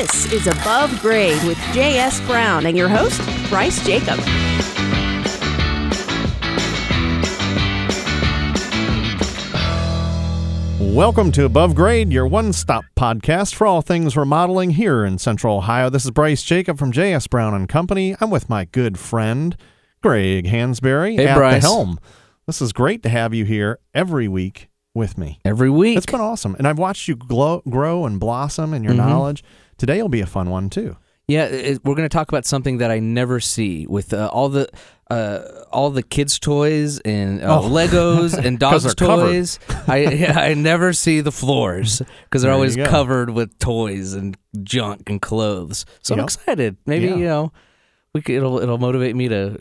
This is Above Grade with J.S. Brown and your host, Bryce Jacob. Welcome to Above Grade, your one stop podcast for all things remodeling here in Central Ohio. This is Bryce Jacob from J.S. Brown and Company. I'm with my good friend, Greg Hansberry Hey, at Bryce. the helm. This is great to have you here every week with me. every week. It's been awesome. And I've watched you glow, grow and blossom in your Mhm. knowledge. Today will be a fun one, too. yeah, it, we're going to talk about something that I never see with uh, all the uh, all the kids' toys and uh, Oh. Legos and dogs' toys. I yeah, I never see the floors because they're There always covered with toys and junk and clothes. So I'm excited. Maybe Yeah. you know, we could, it'll it'll motivate me to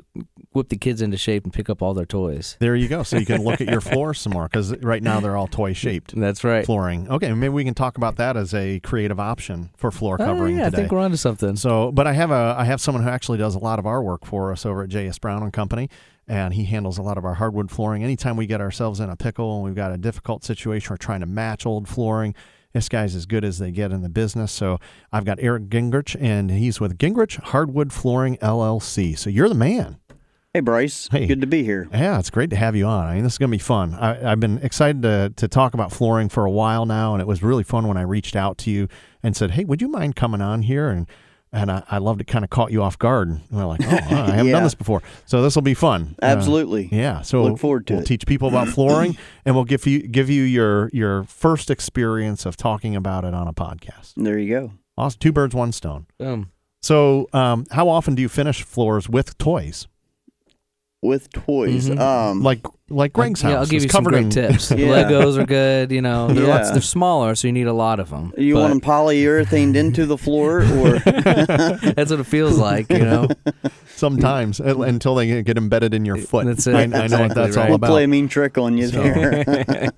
whip the kids into shape and pick up all their toys. There you go. So you can look at your floor some more because right now they're all toy shaped. That's right. Flooring. Okay, maybe we can talk about that as a creative option for floor Oh, covering yeah, today. I think we're onto something. So, but I have a I have someone who actually does a lot of our work for us over at JS Brown and Company, and he handles a lot of our hardwood flooring. Anytime we get ourselves in a pickle and we've got a difficult situation, we're trying to match old flooring. This guy's as good as they get in the business. So I've got Eric Gingerich, and he's with Gingerich Hardwood Flooring LLC. So you're the man. Hey, Bryce. Hey. Good to be here. Yeah, it's great to have you on. I mean, this is going to be fun. I, I've been excited to, to talk about flooring for a while now, and it was really fun when I reached out to you and said, "Hey, would you mind coming on here?" And and I, I loved it. Kind of caught you off guard. And we're like, "Oh, wow, I haven't done this before, so this will be fun." Uh, Absolutely. yeah. So Look forward to we'll it. teach people about flooring, and we'll give you give you your your first experience of talking about it on a podcast. There you go. Awesome. Two birds, one stone. Boom. So, um, how often do you finish floors with toys? With toys. Mhm. Um, Like like Greg's house. Yeah, I'll give you some great in- tips. Yeah. Legos are good. You know, they're lots. They're smaller, so you need a lot of them. you but want them polyurethaned into the floor, or That's what it feels like. You know. sometimes uh, until they get embedded in your foot. That's it. I, I know what that's right. all we'll about. play a mean trick on you So- there?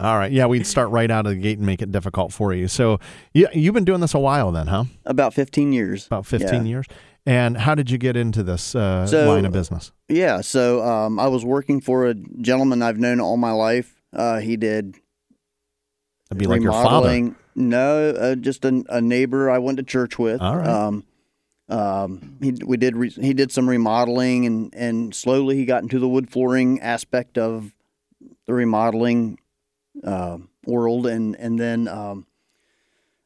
All right, yeah, we'd start right out of the gate and make it difficult for you. So, you, you've been doing this a while then, huh? About 15 years. About 15 Yeah. years. And how did you get into this uh, So- line of business? Yeah. So um, I was working for a gentleman I've known all my life. Uh, he did It'd be like your father. No, uh, just a, a neighbor I went to church with. All right. Um, um, he we did re- he did some remodeling and and slowly he got into the wood flooring aspect of the remodeling uh, world and and then um,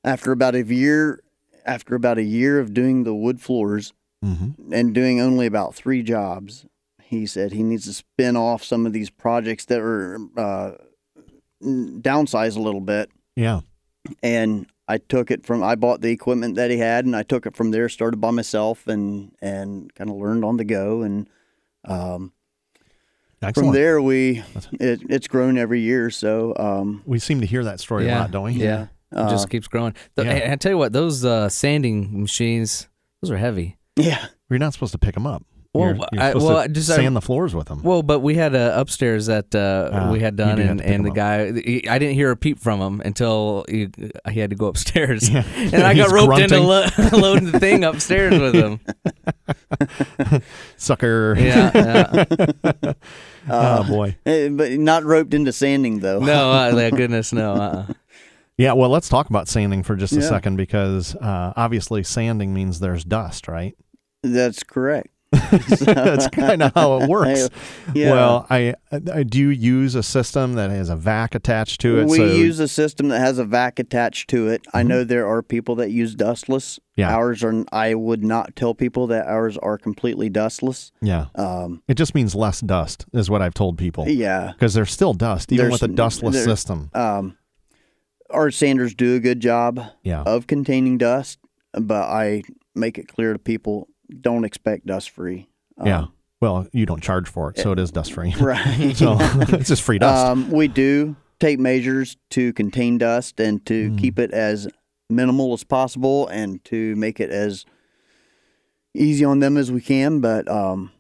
after about a year after about a year of doing the wood floors hmm and doing only about three jobs, he said he needs to spin off some of these projects that are uh, n- downsize a little bit. Yeah. And I took it from I bought the equipment that he had, and I took it from there. Started by myself, and and kind of learned on the go. And um, Excellent. from there, we it, it's grown every year. So um, we seem to hear that story a lot, don't we? Yeah. It uh, just keeps growing. The, yeah. and I tell you what, those uh, sanding machines, those are heavy. yeah, You're not supposed to pick them up. Well, you're, you're I- supposed well, to I just- I- sand the floors with them. Well, but we had uh, upstairs that uh, Ah, we had done, do have and, the pick and the 'em guy, he, I didn't hear a peep from him until he, he had to go upstairs. Yeah. And I got He's roped into lo- loading the thing upstairs with him. Sucker. Yeah. yeah. oh, Uh, boy. eh, but not roped into sanding though. No, uh, like, goodness, no. Uh-uh. Yeah, well, let's talk about sanding for just a Yeah. second because uh, obviously sanding means there's dust, right? that's correct. That's kind of how it works. Yeah. Well, I, I do you use a system that has a vac attached to it. We so, use a system that has a vac attached to it. I Mhm. know there are people that use dustless. Yeah. Ours are. I would not tell people that ours are completely dustless. yeah, Um, it just means less dust is what I've told people yeah. because there's still dust even with a dustless system. Um, our sanders do a good job Yeah, of containing dust, but I make it clear to people don't expect dust free. yeah. Well, you don't charge for it, so it is dust free. Right. so it's just free dust. Um, we do take measures to contain dust and to Mm. keep it as minimal as possible and to make it as easy on them as we can. But um,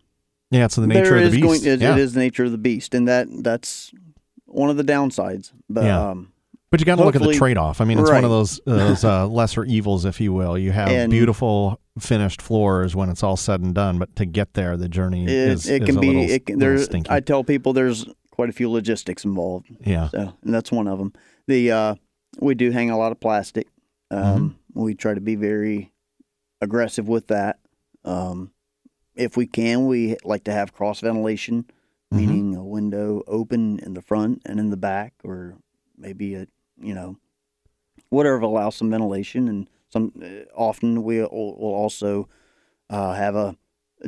yeah, it's the nature of the beast. going it, yeah. it is the nature of the beast, and that that's one of the downsides. But Yeah. um, But you got to look at the trade off. I mean, it's one of those those uh, lesser evils, if you will. You have And- beautiful finished floors when it's all said and done, but to get there, the journey it, is, it is can a be little, it can, there's stinky. I tell people there's quite a few logistics involved. yeah, So and that's one of them. The uh, we do hang a lot of plastic. Um, Mm-hmm. we try to be very aggressive with that. Um, if we can, we like to have cross ventilation, Mhm. meaning a window open in the front and in the back, or maybe a you know whatever allows some ventilation. And some uh, often we will also uh, have a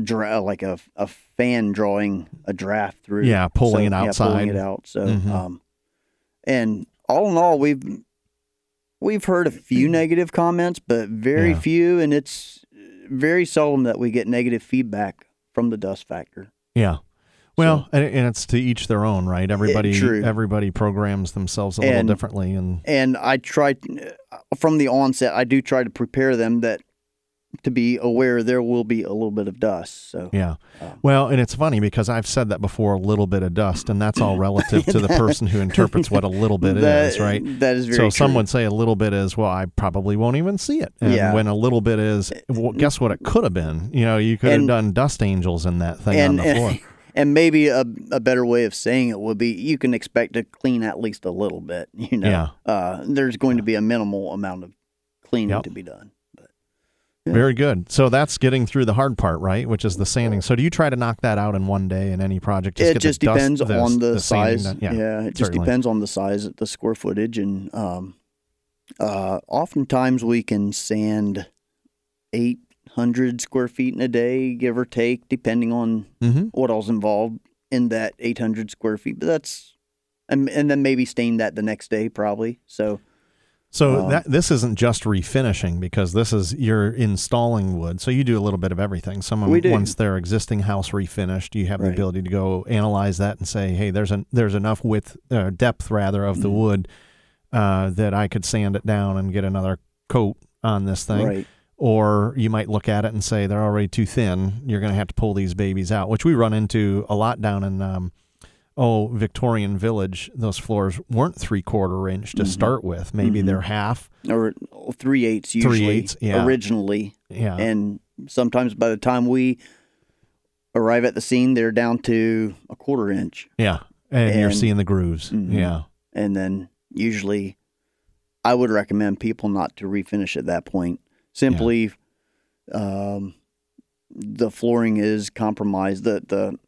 dra- like a a fan drawing a draft through. Yeah, pulling it yeah, outside. pulling it out. So, Mhm. um, and all in all, we've we've heard a few negative comments, but very Yeah. few, and it's very seldom that we get negative feedback from the dust factor. Yeah. Well, and, and it's to each their own, right? Everybody, true. everybody programs themselves a little differently, and And I try from the onset. I do try to prepare them that to be aware there will be a little bit of dust. So yeah. Um, Well, and it's funny because I've said that before, a little bit of dust, and that's all relative to the person who interprets what a little bit that, is, right? That is very So true. some would say a little bit is, well, I probably won't even see it. And Yeah. when a little bit is, well, guess what it could have been? You know, you could have done dust angels in that thing and, on the floor. and maybe a, a better way of saying it would be you can expect to clean at least a little bit. You know, Yeah. uh, there's going to be a minimal amount of cleaning Yep. to be done. Very good. So that's getting through the hard part, right? Which is the sanding. So do you try to knock that out in one day in any project? it get the just dust- depends on the, sanding size. done? Yeah, Yeah. it just depends on the size, the square footage, and um, uh, oftentimes we can sand eight hundred square feet in a day, give or take, depending on Mhm. what all's involved in that eight hundred square feet. But that's and and then maybe stain that the next day, probably. So So Um, that this isn't just refinishing because this is you're installing wood. So you do a little bit of everything. Someone wants their existing house refinished. You have the ability to go analyze that and say, hey, there's an there's enough width, uh, depth rather, of the Mhm. wood uh, that I could sand it down and get another coat on this thing. right, Or you might look at it and say they're already too thin. You're going to have to pull these babies out, which we run into a lot down in um, oh Victorian Village. Those floors weren't three quarter inch to Mhm. start with. Maybe Mhm. they're half. or three eighths usually eighths, yeah. originally, Yeah. and sometimes by the time we arrive at the scene, they're down to a quarter inch. Yeah. And, you're seeing the grooves. Mhm. Yeah. and then usually I would recommend people not to refinish at that point. Simply, um, the flooring is compromised. The the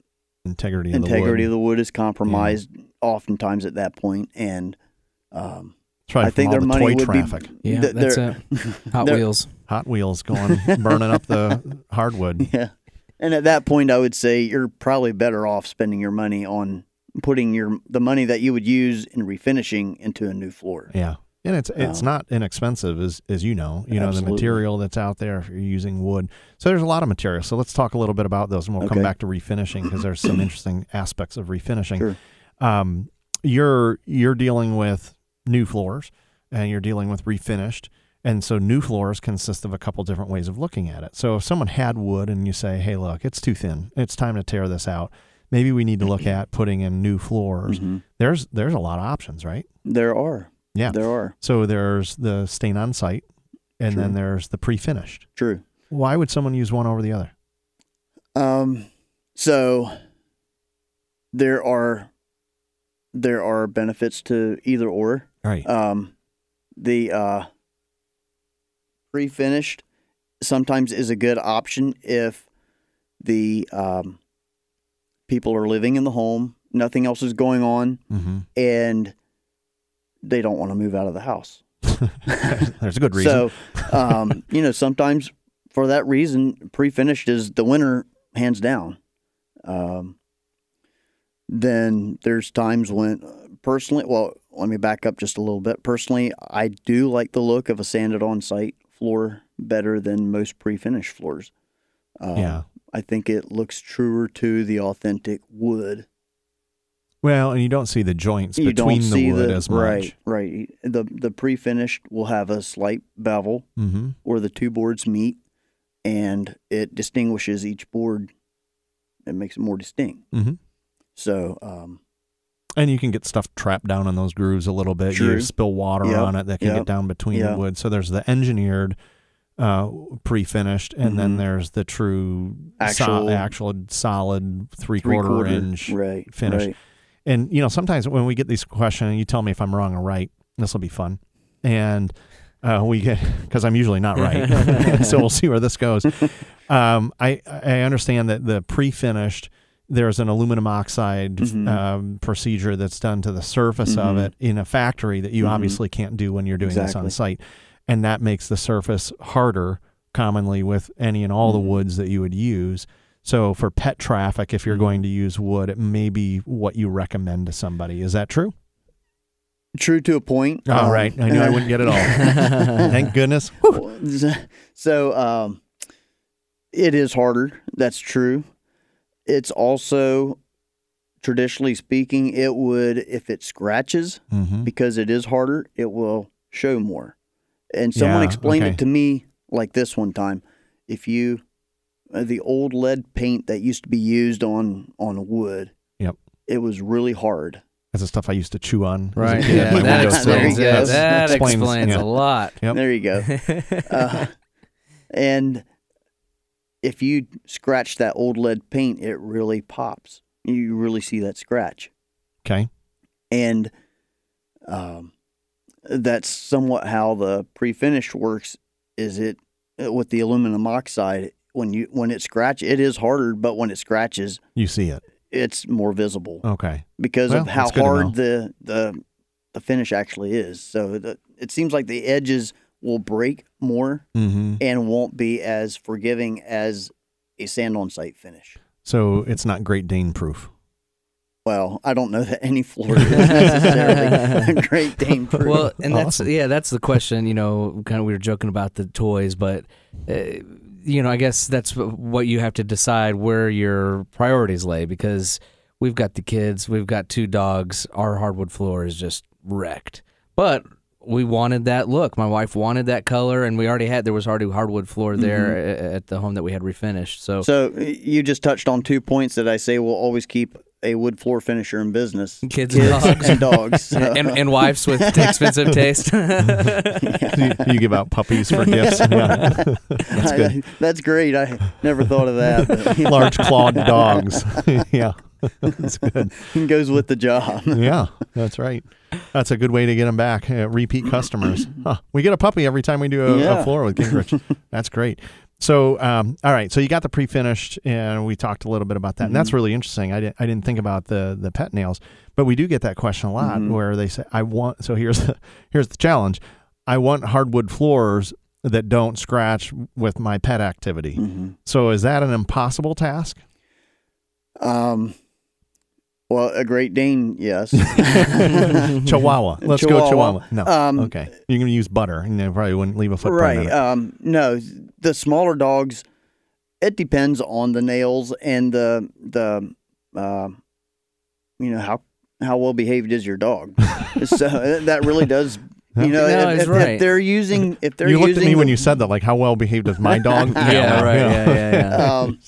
Integrity of integrity the of wood. the wood is compromised oftentimes at that point, and um, right I think from their the money toy would traffic. be Yeah, th- that's it. Hot Wheels. Hot Wheels going, burning up the hardwood. Yeah, and at that point, I would say you're probably better off spending your money on putting your the money that you would use in refinishing into a new floor. Yeah. And it's it's Um, not inexpensive as as you know. You know the material that's out there if you're using wood. So there's a lot of material. So let's talk a little bit about those, and we'll come back to refinishing because there's some interesting aspects of refinishing. Sure. Um, you're you're dealing with new floors, and you're dealing with refinished, and so new floors consist of a couple different ways of looking at it. So if someone had wood and you say, "Hey, look, it's too thin. It's time to tear this out." Maybe we need to look at putting in new floors. Mhm. There's there's a lot of options, right? There are. Yeah. There are. So there's the stain on site, and then there's the pre-finished. True. Why would someone use one over the other? Um, so there are there are benefits to either or. Right. Um, the uh, pre-finished sometimes is a good option if the um, people are living in the home, nothing else is going on, hmm and they don't want to move out of the house. there's a good reason. So, um, you know, sometimes for that reason, pre-finished is the winner, hands down. Um, then there's times when, personally, well, let me back up just a little bit. Personally, I do like the look of a sanded on-site floor better than most pre-finished floors. Um, yeah. I think it looks truer to the authentic wood. Well, and you don't see the joints you between the wood the as much. right, right. The the pre-finished will have a slight bevel Mm-hmm. where the two boards meet and it distinguishes each board it makes it more distinct Mm-hmm. so um, And you can get stuff trapped down in those grooves a little bit. You True. spill water Yep. on it that can Yep. get down between the wood. So there's the engineered uh, pre-finished, and then Mhm. there's the true Actual- so, actual solid three three-quarter quarter inch right finish. right. And you know, sometimes when we get these questions, and you tell me if I'm wrong or right. This will be fun. And uh, we get because I'm usually not right. so we'll see where this goes. Um, I I understand that the pre-finished there's an aluminum oxide Mhm. um, procedure that's done to the surface of Mhm. it in a factory that you Mhm. obviously can't do when you're doing this on site, and that makes the surface harder commonly with any and all the Mhm. woods that you would use. So for pet traffic, if you're going to use wood, it may be what you recommend to somebody. Is that true? True to a point. All Um, right, I knew I wouldn't get it all. Thank goodness. so um, it is harder. That's true. It's also traditionally speaking, it would if it scratches Mm-hmm. because it is harder, it will show more. And someone Yeah, explained okay. it to me like this one time: if you the old lead paint that used to be used on on wood, Yep. it was really hard. That's the stuff I used to chew on. Right. kid Yeah, my that windowsill. explains There you go. That Explains- explains yeah. a lot. Yep. There you go. Uh, and if you scratch that old lead paint, it really pops. You really see that scratch. Okay. And um, that's somewhat how the pre-finished works. Is it uh, with the aluminum oxide? When you when it scratches, it is harder, but when it scratches, You see it. it's more visible Okay. because Well, of how that's good to know. hard the the the finish actually is. So the, it seems like the edges will break more Mm-hmm. and won't be as forgiving as a sand on site finish. So it's not Great Dane proof. Well, I don't know that any floor is necessarily Great Dane proof. Well, and that's Awesome. yeah, that's the question. You know, kind of we were joking about the toys, but uh, you know, I guess that's what you have to decide where your priorities lay because we've got the kids, we've got two dogs, our hardwood floor is just wrecked, but. We wanted that look. My wife wanted that color, and we already had. There was already hardwood floor mm-hmm. there a- at the home that we had refinished. So, so you just touched on two points that I say we'll always keep a wood floor finisher in business: kids, and dogs, and dogs. So- and, and wives with expensive taste. you, you give out puppies for gifts. Yeah. That's good. That's great. I never thought of that. but, you Large clawed dogs. yeah. That's good. it goes with the job. Yeah, that's right. That's a good way to get them back. Uh, repeat customers. Huh. We get a puppy every time we do a, a floor with Gingerich. That's great. So, um, all right. So you got the pre-finished, and we talked a little bit about that, and that's Mm-hmm. really interesting. I didn't, I didn't think about the the pet nails, but we do get that question a lot, Mhm. where they say, "I want." So here's the here's the challenge. I want hardwood floors that don't scratch with my pet activity. Mhm. So is that an impossible task? Um, well, a Great Dane, yes. Chihuahua. Let's go Chihuahua. Chihuahua. No. Um, okay. You're going to use butter, and they probably wouldn't leave a footprint. in right. Um, no, the smaller dogs. It depends on the nails and the the, uh, you know how how well behaved is your dog. so uh, that really does. You know, No, if, he's if, right. if they're using if they're you looked using at me when you said that, like how well behaved is my dog? Yeah, right, yeah, yeah, yeah. um,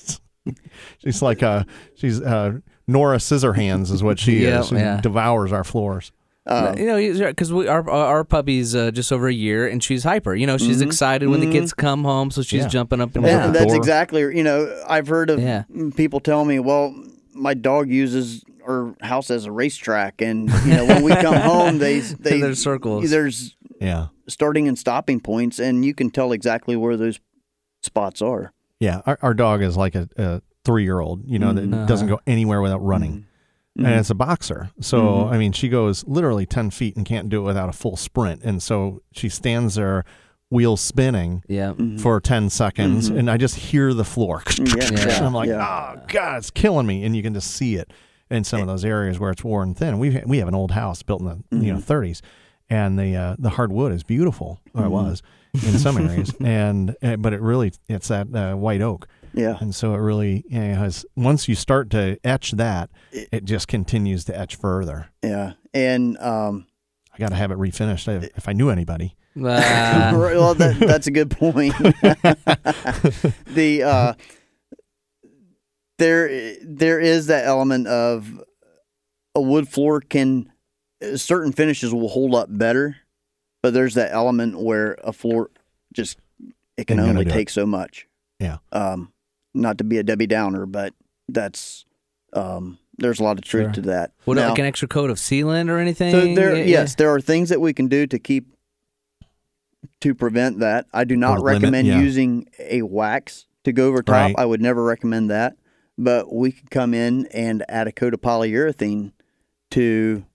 she's like uh, she's uh, Nora Scissorhands is what she Yeah, is. She yeah. devours our floors. um, you know, because we our our puppy's uh, just over a year, and she's hyper. You know, she's Mhm. excited when the Mhm. kids come home, so she's Yeah. jumping up and Yeah. down. and that's Door. exactly you know I've heard of Yeah. people tell me, well, my dog uses our house as a racetrack, and you know when we come home, they they There's circles. There's Yeah, starting and stopping points, and you can tell exactly where those spots are. yeah. Our, our dog is like a, a three year old. You know that doesn't Uh-huh. go anywhere without running, Mhm. and it's a boxer. So Mhm. I mean, she goes literally ten feet and can't do it without a full sprint, and so she stands there, wheel spinning. Yeah. Mhm. For 10 seconds, Mhm. and I just hear the floor. Yeah, Yeah. I'm like, yeah. oh god, it's killing me, and you can just see it in some of those areas where it's worn thin. We we have an old house built in the you know Mhm. 30s, and the uh, the hardwood is beautiful, or it was in some areas, and uh, but it really it's that uh, white oak, yeah. and so it really you know, has. Once you start to etch that, It- it just continues to etch further. Yeah, and um, I got to have it refinished if, if I knew anybody. Ah. well, that, that's a good point. the uh, there there is that element of a wood floor can certain finishes will hold up better, but there's that element where a floor just it can Ain't gonna only do it. take so much. Yeah. Um, not to be a Debbie Downer, but that's um, there's a lot of truth Sure. to that. What Now- like an extra coat of sealant or anything? so there, Yeah, yes, there are things that we can do to keep to prevent that. I do not Or limit, recommend yeah. using a wax to go over top. Right. I would never recommend that. But we could come in and add a coat of polyurethane to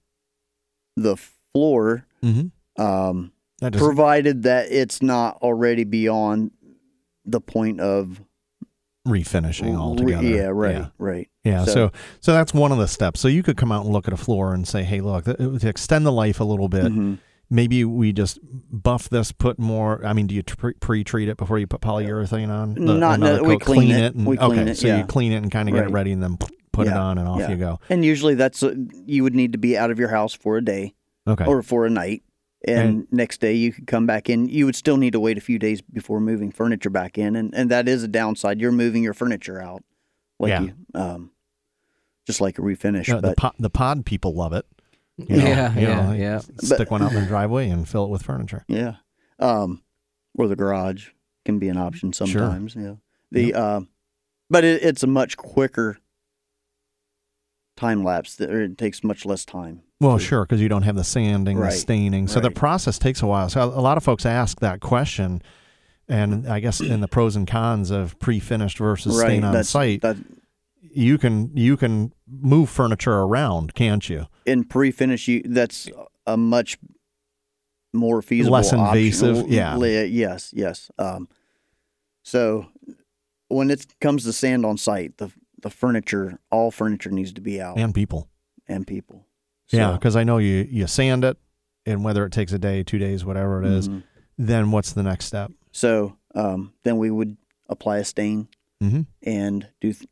the floor, Mm-hmm. um, That provided that it's not already beyond the point of refinishing re- altogether. Yeah, right, Yeah. right. Yeah, so, So- so that's one of the steps. So you could come out and look at a floor and say, "Hey, look, th- extend the life a little bit, Mhm. maybe we just buff this, put more. I mean, do you pre- pre-treat it before you put polyurethane on? Not- no, we coat? clean it. and, We clean okay, it, so yeah. you clean it and kind of get it ready, and then put it on, and off yeah. you go. And usually that's a, you would need to be out of your house for a day Okay, or for a night. And, next day you could come back in. You would still need to wait a few days before moving furniture back in, and, and that is a downside. You're moving your furniture out, like Yeah. you, um, just like a refinish. Uh, the but pod, the pod people love it. you know, yeah, you know, yeah, like, yeah. Stick one out in the driveway and fill it with furniture. yeah, um, or the garage can be an option Sure. sometimes. Yeah, the um, but it, it's a much quicker time lapse. That, or it takes much less time. Well, to- sure, because you don't have the sanding, the staining. So the process takes a while. So a lot of folks ask that question, and I guess in the pros and cons of pre-finished versus right. stain on site, That you can you can move furniture around, can't you? in pre-finish, you that's a much more feasible, Less invasive, option. yeah. Yes, yes. Um, so when it comes to sand on site, the the furniture, all furniture needs to be out and, people And people, people. yeah, because I know you you sand it, and whether it takes a day, two days, whatever it is, mhm. then what's the next step? So um, then we would apply a stain Mm-hmm. and do. Th-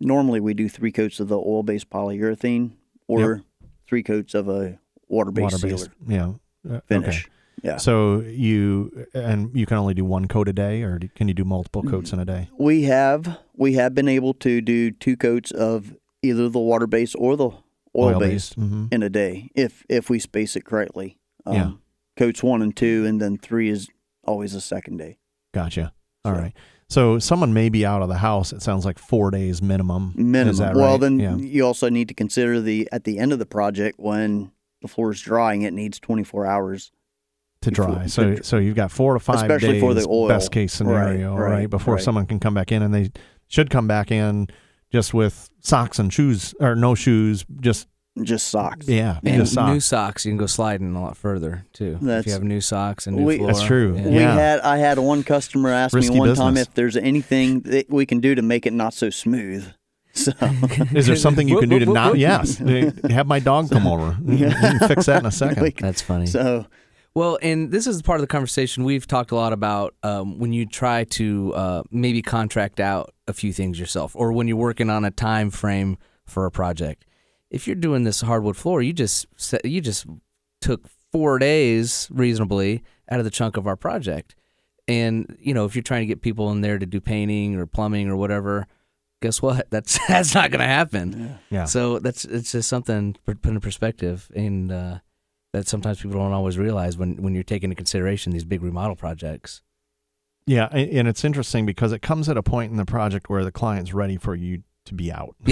normally we do three coats of the oil-based polyurethane or three coats of a water-based, Water-based, sealer yeah. Uh, finish. Yeah. So you and you can only do one coat a day, or do- can you do multiple coats in a day? We have we have been able to do two coats of either the water base or the oil, base Mm-hmm. in a day if if we space it correctly. Um, Yeah. Coats one and two, and then three is always a second day. Gotcha. All So- right. So someone may be out of the house. It sounds like four days minimum. Minimum. Is that Well, then yeah. you also need to consider the at the end of the project when the floor is drying, it needs 24 hours. to before- dry. So to- so you've got four to five Especially days. for the oil. Best case scenario, Right, right? right, Before right. someone can come back in, and they should come back in just with socks and shoes, or no shoes. Just Just socks. yeah, And just new socks. socks, you can go sliding a lot further too. if you have new socks and new We- floor. That's true. Yeah. We Yeah. had I had one customer ask Risky me one time if there's anything that we can do to make it not so smooth. So Is there something you can do to Whoop, whoop, not? Yes, have my dog come over. You can fix that in a second. That's funny. so Well, and this is part of the conversation we've talked a lot about um, when you try to uh, maybe contract out a few things yourself, or when you're working on a time frame for a project. If you're doing this hardwood floor, you just set- you just took four days reasonably out of the chunk of our project, and you know if you're trying to get people in there to do painting or plumbing or whatever, guess what? That's that's not going to happen. Yeah. So that's it's just something to put in perspective, and uh, that sometimes people don't always realize when when you're taking into consideration these big remodel projects. Yeah, and it's interesting because it comes at a point in the project where the client's ready for you to be out.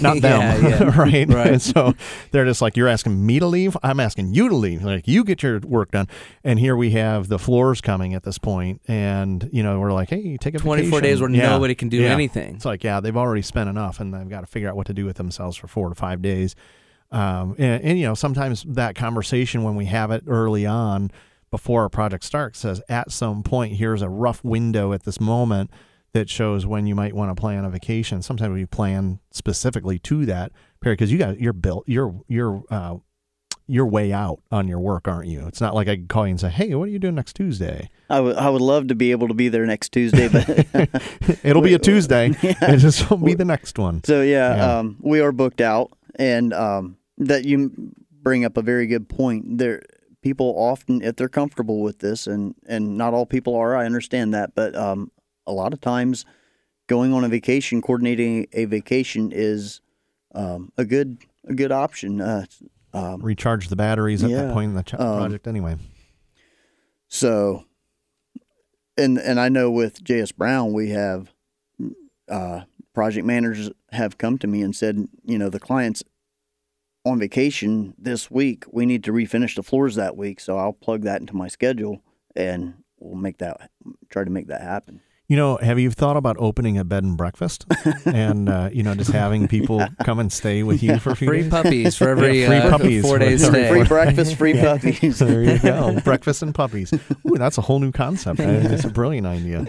Not them, Yeah, yeah. right? Right. And so they're just like, you're asking me to leave. I'm asking you to leave. Like, you get your work done. And here we have the floors coming at this point, and you know we're like, hey, take a 24 vacation. days where Yeah. nobody can do anything. It's like, yeah, they've already spent enough, and they've got to figure out what to do with themselves for four to five days. Um, and, and you know, sometimes that conversation when we have it early on before a project starts says, at some point, here's a rough window at this moment that shows when you might want to plan a vacation. Sometimes we plan specifically to that period because you got you're built, you're you're uh, you're way out on your work, aren't you? It's not like I can call you and say, hey, what are you doing next Tuesday? I would I would love to be able to be there next Tuesday, but It'll be a Tuesday. It just won't be the next one. so yeah, Yeah. Um, we are booked out, and um, that you bring up a very good point. There, people often, if they're comfortable with this, and and not all people are, I understand that, but um, a lot of times, going on a vacation, coordinating a vacation is um, a good a good option. Uh, um, recharge the batteries at that point in the ch- Um, project anyway. So, and and I know with JS Brown, we have uh, project managers have come to me and said, you know, the client's on vacation this week. We need to refinish the floors that week, so I'll plug that into my schedule, and we'll make that try to make that happen. You know, have you thought about opening a bed and breakfast, and uh, you know, just having people come and stay with you for a few Free days? puppies for every Yeah, free uh, puppies four days every stay. Free breakfast, free puppies. there you go. Breakfast and puppies. Ooh, that's a whole new concept. It's a brilliant idea.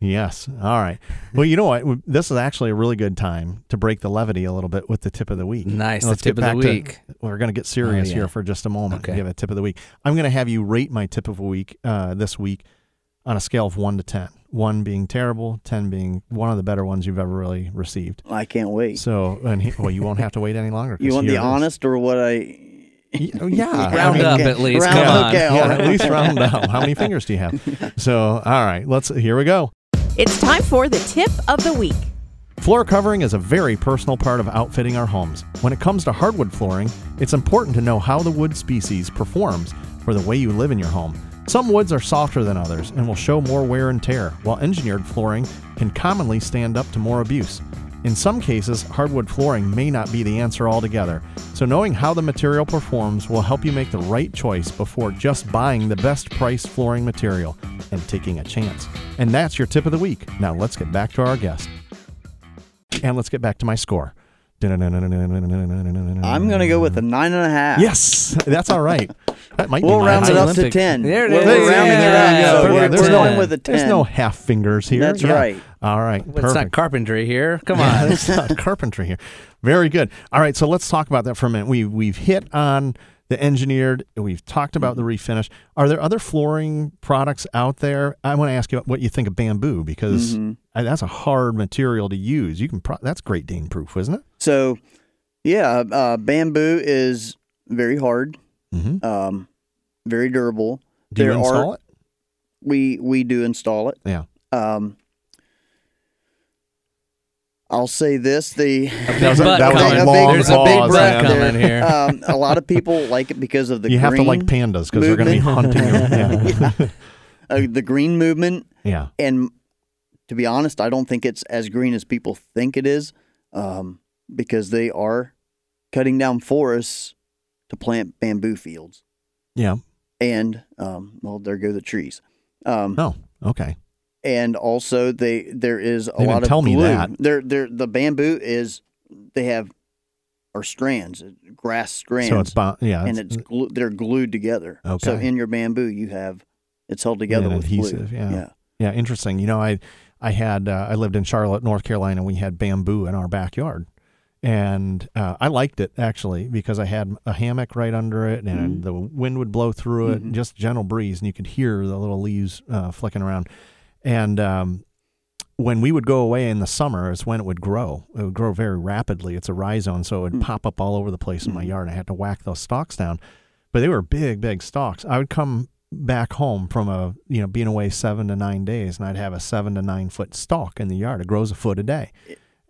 Yes. All right. Well, you know what? This is actually a really good time to break the levity a little bit with the tip of the week. Nice, the Let's tip get of the back to- week. we're going to get serious Oh, yeah. here for just a moment. Okay. and Give a tip of the week. I'm going to have you rate my tip of the week uh, this week on a scale of one to ten. One being terrible, ten being one of the better ones you've ever really received. I can't wait. So, and he, well, you won't have to wait any longer. 'cause You want here the honest or what I? Y- oh, yeah. Round I mean, up okay. at least. Round Come on. okay. Yeah, all at least round up. How many fingers do you have? So, all right, let's. Here we go. It's time for the tip of the week. Floor covering is a very personal part of outfitting our homes. When it comes to hardwood flooring, it's important to know how the wood species performs for the way you live in your home. Some woods are softer than others and will show more wear and tear, while engineered flooring can commonly stand up to more abuse. In some cases, hardwood flooring may not be the answer altogether, so knowing how the material performs will help you make the right choice before just buying the best priced flooring material and taking a chance. And that's your tip of the week. Now let's get back to our guest. And let's get back to my score. I'm I'm going to go with a nine and a half. Yes, that's all right. That might We'll be round nice. it up Olympic. to ten. There it we're, is. We're rounding it up. So yeah, we're, there's no- with a ten. There's no half fingers here. That's Yeah. right. All right. Well, It's not carpentry here. Come Yeah, on. it's not carpentry here. Very good. All right, so let's talk about that for a minute. We we've hit on the engineered. We've talked about the refinish. Are there other flooring products out there? I want to ask you what you think of bamboo because Mhm. uh, that's a hard material to use. You can pro- that's Great Dane proof, isn't it? So, yeah, uh, bamboo is very hard, Mm-hmm. um, very durable. Do you install are- it? We we do install it. Yeah. Um, I'll say this: the Big was a- that was a coming. long There's a big pause, butt yeah. coming here. um, a lot of people like it because of the green. you have to like pandas because they're going to be hunting you. Yeah. uh, the green movement, yeah. and to be honest, I don't think it's as green as people think it is, um, because they are cutting down forests to plant bamboo fields, Yeah. and um, well, there go the trees. Um, Oh, okay. And also they there is a They lot of tell me that. There, there, the bamboo is they have are strands, grass strands, So it's bo- yeah, and it's glu- they're glued together. okay So in your bamboo, you have it's held together an with adhesive, glue. yeah. yeah. Yeah, interesting. You know, I I had uh, I lived in Charlotte, North Carolina. We had bamboo in our backyard, and uh, I liked it actually because I had a hammock right under it, and Mhm. the wind would blow through it, Mhm. just gentle breeze, and you could hear the little leaves uh, flicking around. And um, when we would go away in the summer, is when it would grow. It would grow very rapidly. It's a rhizome, so it would Mm. pop up all over the place in my Mhm. yard. I had to whack those stalks down, but they were big, big stalks. I would come back home from a you know being away seven to nine days, and I'd have a seven to nine foot stalk in the yard. It grows a foot a day,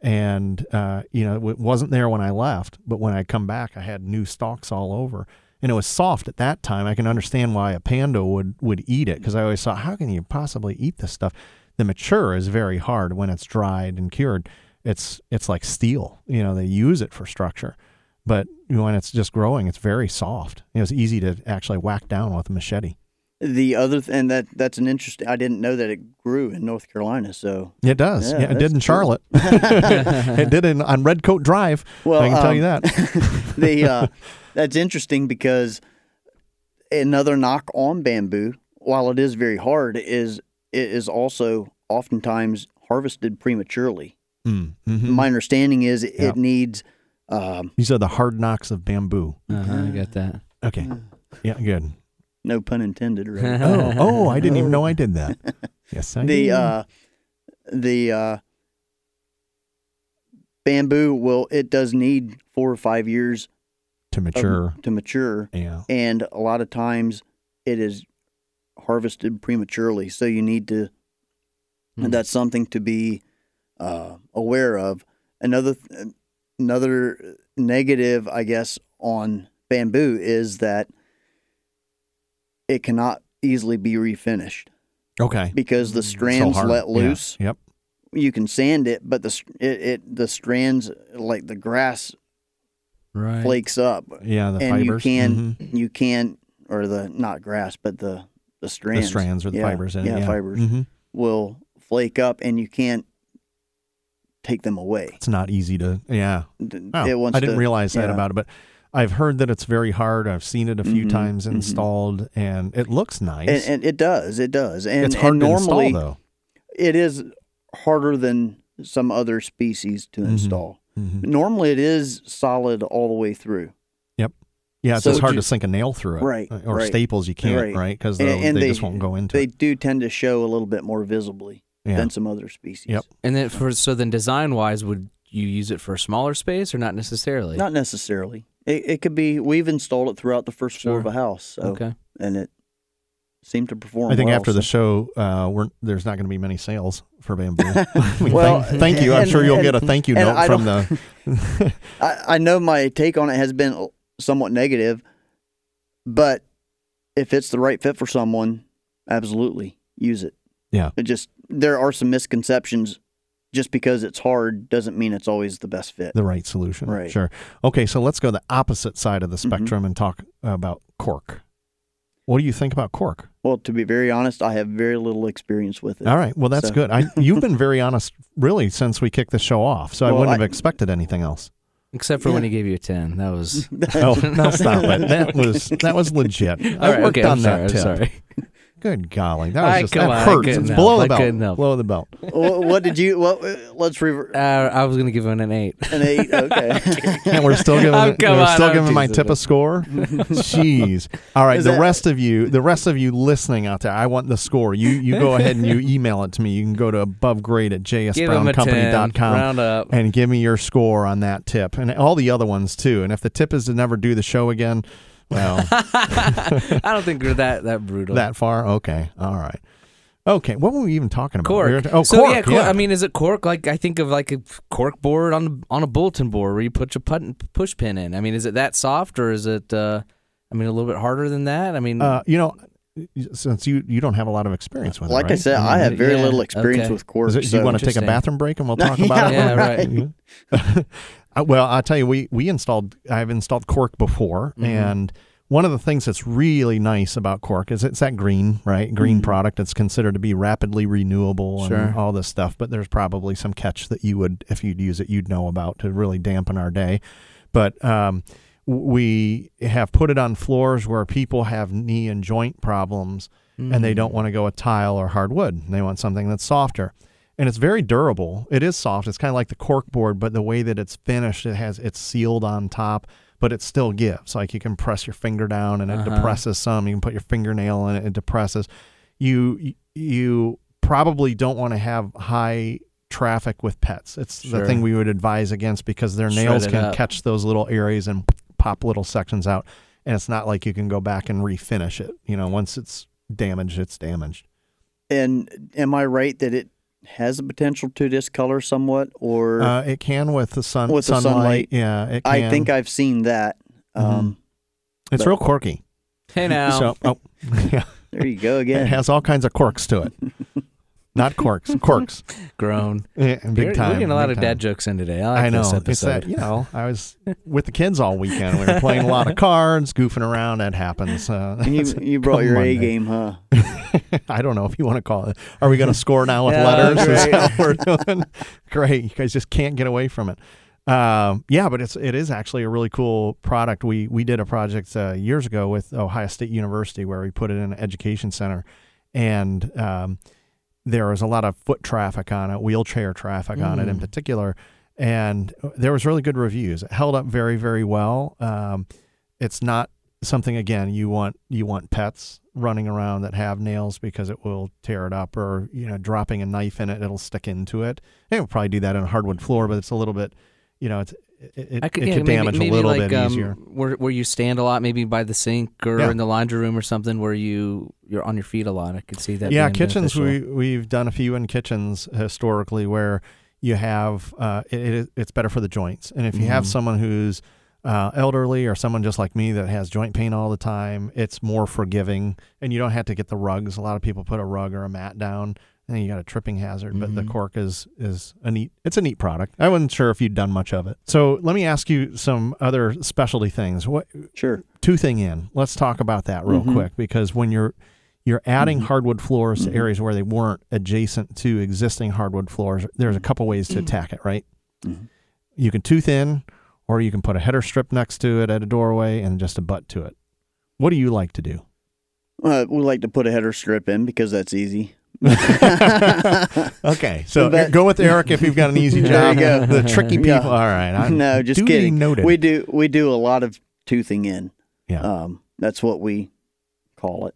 and uh, you know it wasn't there when I left, but when I come back, I had new stalks all over. And it was soft at that time. I can understand why a panda would would eat it because I always thought, how can you possibly eat this stuff? The mature is very hard when it's dried and cured. It's it's like steel. You know, they use it for structure, but when it's just growing, it's very soft. You know, it's easy to actually whack down with a machete. The other th- and that that's an interesting. I didn't know that it grew in North Carolina. So It does. Yeah, Yeah, it did in cool. Charlotte. it did in, on Redcoat Drive. well, I can tell you um, that. the uh, that's interesting because another knock on bamboo, while it is very hard, is it is also oftentimes harvested prematurely. Mm, mhm. My understanding is it, Yeah. it needs. Um, These are the hard knocks of bamboo. Uh-huh, I got that. Okay. Yeah, good. no pun intended. Right? Oh, oh, I didn't even know I did that. Yes, I the did. uh, the uh, bamboo will it does need four or five years to of- mature. to mature, yeah. and a lot of times it is harvested prematurely. So you need to. Hmm. And that's something to be uh, aware of. Another another negative, I guess, on bamboo is that it cannot easily be refinished Okay. because the strands hard. let Yeah. loose. Yep. You can sand it, but the it, it the strands like the grass Right. flakes up, Yeah, the and you fibers. can Mhm. you can or the not grass, but the the strands, the strands or the yeah, fibers in yeah, it. Yeah, fibers Mhm. will flake up, and you can't take them away. It's not easy to. Yeah. Oh, I didn't to- realize that yeah. about it, but I've heard that it's very hard. I've seen it a few Mhm, times mhm. installed, and it looks nice. And, and it does, it does, and it's hard and to normally install, though. it is harder than some other species to Mhm. install. Mhm. Normally, it is solid all the way through. Yep. Yeah, it's So just hard do- to sink a nail through it. Right, Or right, staples, you can't, right. right? Because And- they, they they- just won't go into They it. do tend to show a little bit more visibly Yeah. than some other species. Yep. And then for so then design wise, would you use it for a smaller space or not necessarily? Not necessarily. It, it could be. We've installed it throughout the first floor Sure. of a house, so, okay. and it seemed to perform. I think well, after the show, uh, we're, there's not going to be many sales for bamboo. I mean, Well, thank, thank you. I'm and- sure you'll and- get a thank you note I from the. I, I know my take on it has been somewhat negative, but if it's the right fit for someone, absolutely use it. Yeah. It just there are some misconceptions. Just because it's hard doesn't mean it's always the best fit. the right solution. Right. Sure. Okay, so let's go the opposite side of the Mhm. spectrum and talk about cork. What do you think about cork? Well, to be very honest, I have very little experience with it. All right. Well, that's So- good. I, you've been very honest, really, since we kicked the show off. So I wouldn't have expected anything else. Except for when he gave you a ten. That was Oh, no, stop it. That was that was legit. I All right, worked okay, on I'm that sorry, tip. I'm sorry. Good golly, that was right, just come that on, hurts. couldn't It's help. below the I belt. couldn't help. Below the belt. what, what did you? What? Let's revert. Uh, I was gonna give him an eight. An eight. Okay. And we're still giving Oh, we're on, still I'm giving my tip a score. Jeez. All right, Is the that- rest of you, the rest of you listening out there, I want the score. You you go ahead and you email it to me. You can go to above grade at Give him a ten. jsbrowncompany.com Round up. and give me your score on that tip and all the other ones too. And if the tip is to never do the show again, well, I don't think we're that that brutal. that far, okay, all right, okay. What were we even talking about? cork. We were- oh, so cork. yeah, cork, I mean, is it cork? Like I think of like a cork board on on a bulletin board where you put your put, push pin in. I mean, is it that soft or is it? Uh, I mean, a little bit harder than that. I mean, uh, you know, since you you don't have a lot of experience with it, like I right? said, mean, I have very yeah, little experience okay. with cork. Is it, do so you want to take a bathroom break and we'll talk about it? Yeah, right. Uh, well, I'll tell you, we we installed. I've installed cork before, Mhm. and one of the things that's really nice about cork is it's that green, right? Green Mhm. product. It's considered to be rapidly renewable and all this stuff. But there's probably some catch that you would, if you'd use it, you'd know about to really dampen our day. But um, we have put it on floors where people have knee and joint problems and they mm. don't want to go with tile or hardwood. They want something that's softer. And it's very durable. It is soft. It's kind of like the cork board, but the way that it's finished, it has it's sealed on top, but it still gives. Like you can press your finger down and it Uh-huh. depresses some. You can put your fingernail in it, it depresses. You you probably don't want to have high traffic with pets. It's the thing we would advise against because their nails it can catch those little areas and pop little sections out. And it's not like you can go back and refinish it. You know, once it's damaged, it's damaged. And am I right that it has the potential to discolor somewhat, or Uh, it can with the sun. With the sunlight. sunlight. Yeah, it can. I think I've seen that. Um, it's but- real quirky. Hey now, So, oh, yeah, There you go again. it has all kinds of quirks to it. Not corks, quirks. grown. Yeah, big We're- time. We're getting a lot of time. dad jokes in today. I like I know. this It's that you know. I was with the kids all weekend. We were playing a lot of cards, goofing around. That happens. Uh, And you you brought come your A game, huh? I don't know if you want to call it. Are we going to score now with Yeah, letters? Is great. that we're doing? Great. You guys just can't get away from it. Um, yeah, but it's it is actually a really cool product. We we did a project uh, years ago with Ohio State University where we put it in an education center, and um, there was a lot of foot traffic on it, wheelchair traffic on it in Mm. particular, and there was really good reviews. It held up very very well. Um, it's not something again you want you want pets running around that have nails because it will tear it up or you know dropping a knife in it it'll stick into it it will probably do that on a hardwood floor but it's a little bit you know it's it, it, could, it yeah, could maybe, damage maybe a little like, bit um, easier Where where you stand a lot, maybe by the sink or Yeah. in the laundry room or something, where you you're on your feet a lot. I could see that. yeah kitchens beneficial. we we've done a few in kitchens historically where you have uh, it, it, it's better for the joints and if you have Mhm. someone who's uh, elderly or someone just like me that has joint pain all the time it's more forgiving and you don't have to get the rugs a lot of people put a rug or a mat down you got a tripping hazard but the Mhm. cork is is a neat it's a neat product i wasn't sure if you'd done much of it so let me ask you some other specialty things what Sure. toothing in let's talk about that real Mhm. quick because when you're you're adding Mhm. hardwood floors to Mhm. areas where they weren't adjacent to existing hardwood floors. There's a couple ways to attack it, right? Mhm. You can tooth in, or you can put a header strip next to it at a doorway and just a butt to it. What do you like to do? Uh, we like to put a header strip in because that's easy. Okay, so But- go with Eric if you've got an easy There job. you go. The tricky people. Yeah. All right. I'm no, just kidding. Noted. We do we do a lot of toothing in. Yeah. Um, that's what we call it.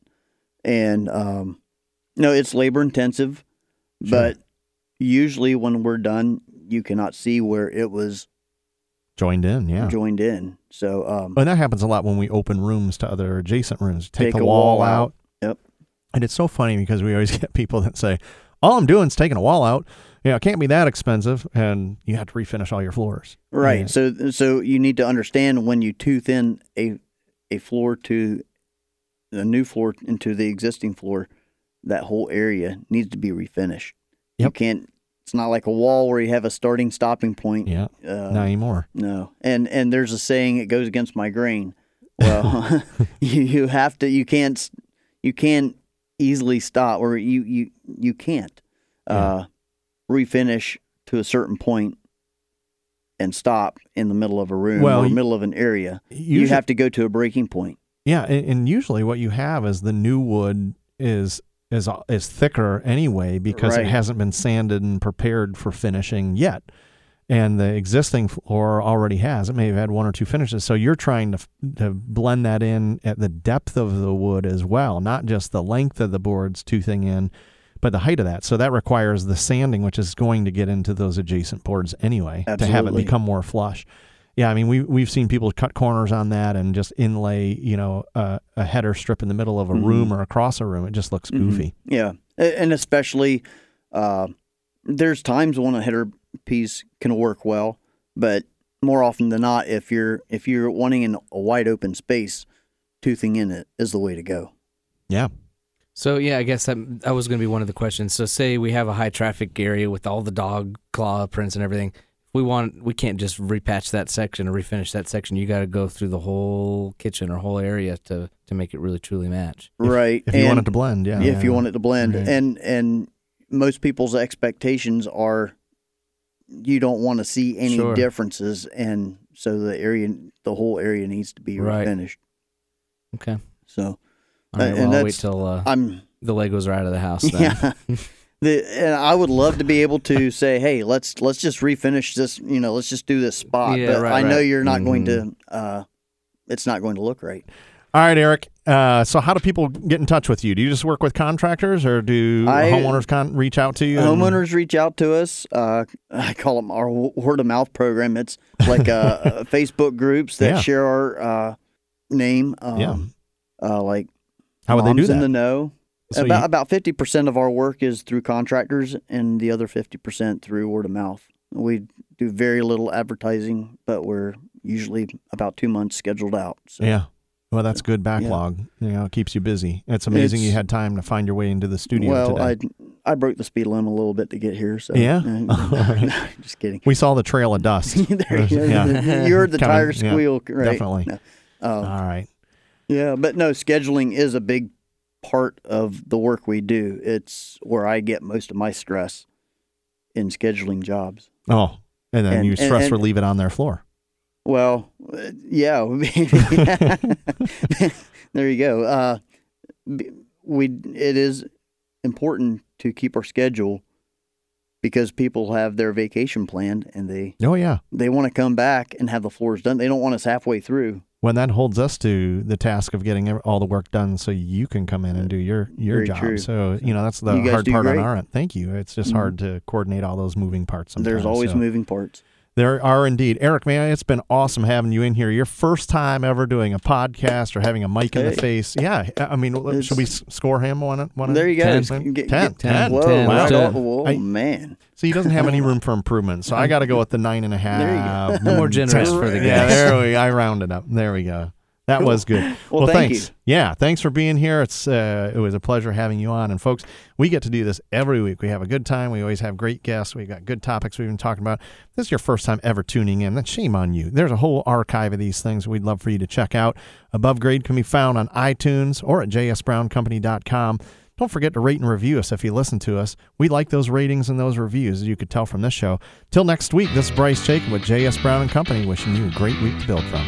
And um, no, it's labor intensive, Sure. but usually when we're done, you cannot see where it was joined in. Yeah. joined in. So um, And that happens a lot when we open rooms to other adjacent rooms. Take, Take the a wall, wall out. out. Yep. And it's so funny because we always get people that say, "All I'm doing is taking a wall out. You know, it can't be that expensive, and you have to refinish all your floors." right. Yeah. So so you need to understand when you tooth in a a floor to a new floor into the existing floor, that whole area needs to be refinished. You can't. It's not like a wall where you have a starting stopping point. Yeah. Uh, Not anymore. No, and and there's a saying it goes against my grain. Well, you you have to you can't you can't easily stop or you you you can't uh, refinish to a certain point and stop in the middle of a room Well, or you- middle of an area. Usually, you have to go to a breaking point. yeah, and, and usually what you have is the new wood is is is thicker anyway because it hasn't been sanded and prepared for finishing yet. And the existing floor already has. It may have had one or two finishes. So you're trying to, to blend that in at the depth of the wood as well, not just the length of the boards toothing in, but the height of that. So that requires the sanding, which is going to get into those adjacent boards anyway to have it become more flush. Yeah, I mean we we've seen people cut corners on that and just inlay, you know, a, a header strip in the middle of a Mhm. room or across a room. It just looks Mhm. goofy. Yeah, and especially uh, there's times when a header piece can work well, but more often than not, if you're if you're wanting in a wide open space, toothing in it is the way to go. Yeah. So yeah, I guess that that was going to be one of the questions. So say we have a high traffic area with all the dog claw prints and everything. We want we can't just repatch that section or refinish that section. You got to go through the whole kitchen or whole area to to make it really truly match. right. If you want it to blend, yeah. if you want it to blend, Right. and and most people's expectations are you don't want to see any Sure. differences, and so the area, the whole area needs to be Right. refinished. Okay. So All right. and well, I'll wait till uh, I'm the Legos are out of the house. Then. Yeah. The, and I would love to be able to say, "Hey, let's let's just refinish this. You know, let's just do this spot." Yeah, but right, I know right. Mm-hmm. you're not going to. Uh, it's not going to look right. All right, Eric. Uh, so, how do people get in touch with you? Do you just work with contractors, or do I- homeowners con- reach out to you? and- Homeowners reach out to us. Uh, I call them our word of mouth program. It's like uh, uh, Facebook groups that Yeah. share our uh, name. Um, Yeah. Uh, like How would they do Moms in the know. So about you- about fifty percent of our work is through contractors, and the other fifty percent through word of mouth. We do very little advertising, but we're usually about two months scheduled out. So. yeah. Well, that's good backlog. You know, it keeps you busy. It's amazing you had time to find your way into the studio well, today. I I broke the speed limit a little bit to get here. So Yeah? uh, just kidding. we saw the trail of dust. there you. Yeah. you heard the Coming, tire yeah, squeal, right? definitely. No. Uh, All right. Yeah, but no, scheduling is a big part of the work we do. It's where I get most of my stress in scheduling jobs. Oh, and then And- you and- stress and- relieve it on their floor. Well, uh, yeah. there you go. Uh, we it is important to keep our schedule because people have their vacation planned and they Oh, yeah. they want to come back and have the floors done. They don't want us halfway through. When that holds us to the task of getting all the work done so you can come in and do your, your Very job. true. So, you know, that's the hard part on our end. Thank you. It's just Mhm. hard to coordinate all those moving parts sometimes. There's always so. moving parts. There are indeed. Eric, man, it's been awesome having you in here. Your first time ever doing a podcast or having a mic in the face. Yeah. I mean, It's- should we score him one? one There you go. Ten. Just Get- Ten. get- Ten. Whoa, Ten. wow. Ten. Whoa, I- man. See, he doesn't have any room for improvement. So I got to go with the nine and a half. There you go. More generous for the Yeah, there we I rounded up. There we go. That Cool. was good. Well, thank thanks. you. Yeah, thanks for being here. It's uh, it was a pleasure having you on. And folks, we get to do this every week. We have a good time. We always have great guests. We've got good topics we've been talking about. If this is your first time ever tuning in. Then shame on you. There's a whole archive of these things we'd love for you to check out. Above Grade can be found on iTunes or at jsbrowncompany.com. Don't forget to rate and review us if you listen to us. We like those ratings and those reviews, as you could tell from this show. Till next week, this is Bryce Jacob with JS Brown and Company, wishing you a great week to build from.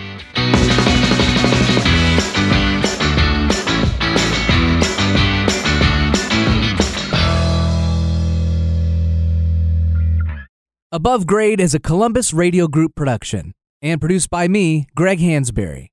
Above Grade is a Columbus Radio Group production and produced by me, Greg Hansberry.